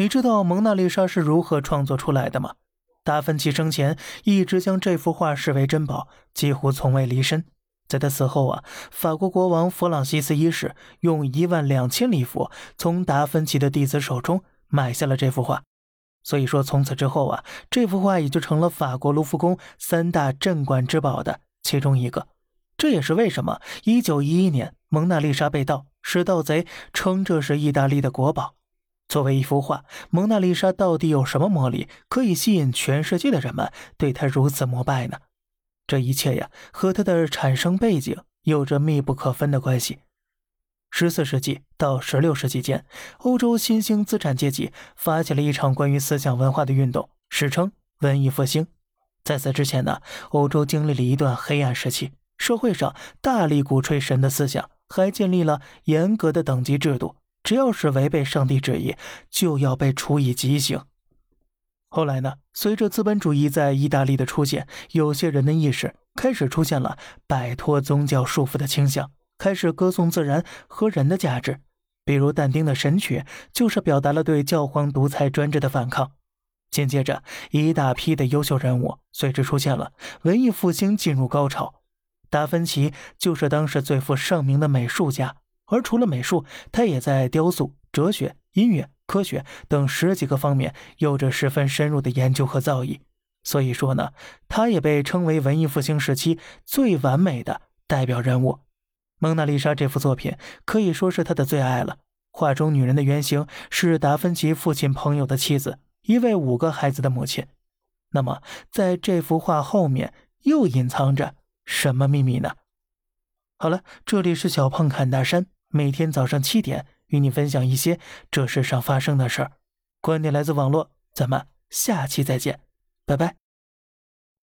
你知道蒙娜丽莎是如何创作出来的吗？达芬奇生前一直将这幅画视为珍宝，几乎从未离身。在他死后啊，法国国王弗朗西斯一世用一万两千里弗从达芬奇的弟子手中买下了这幅画。所以说，从此之后啊，这幅画也就成了法国卢浮宫三大镇馆之宝的其中一个。这也是为什么一九一一年蒙娜丽莎被盗，使盗贼称这是意大利的国宝。作为一幅画，蒙娜丽莎到底有什么魔力，可以吸引全世界的人们对她如此膜拜呢？这一切呀，和她的产生背景有着密不可分的关系。十四世纪到十六世纪间，欧洲新兴资产阶级发起了一场关于思想文化的运动，史称文艺复兴。在此之前呢，欧洲经历了一段黑暗时期，社会上大力鼓吹神的思想，还建立了严格的等级制度，只要是违背上帝旨意，就要被处以极刑。后来呢？随着资本主义在意大利的出现，有些人的意识开始出现了摆脱宗教束缚的倾向，开始歌颂自然和人的价值。比如但丁的《神曲》就是表达了对教皇独裁专制的反抗。紧接着，一大批的优秀人物随之出现了，文艺复兴进入高潮。达芬奇就是当时最负盛名的美术家，而除了美术，他也在雕塑、哲学、音乐。科学等十几个方面有着十分深入的研究和造诣，所以说呢，他也被称为文艺复兴时期最完美的代表人物。蒙娜丽莎这幅作品可以说是他的最爱了。画中女人的原型是达芬奇父亲朋友的妻子，一位五个孩子的母亲。那么，在这幅画后面又隐藏着什么秘密呢？好了，这里是小胖侃大山，每天早上七点。与你分享一些这世上发生的事儿，观点来自网络，咱们下期再见，拜拜。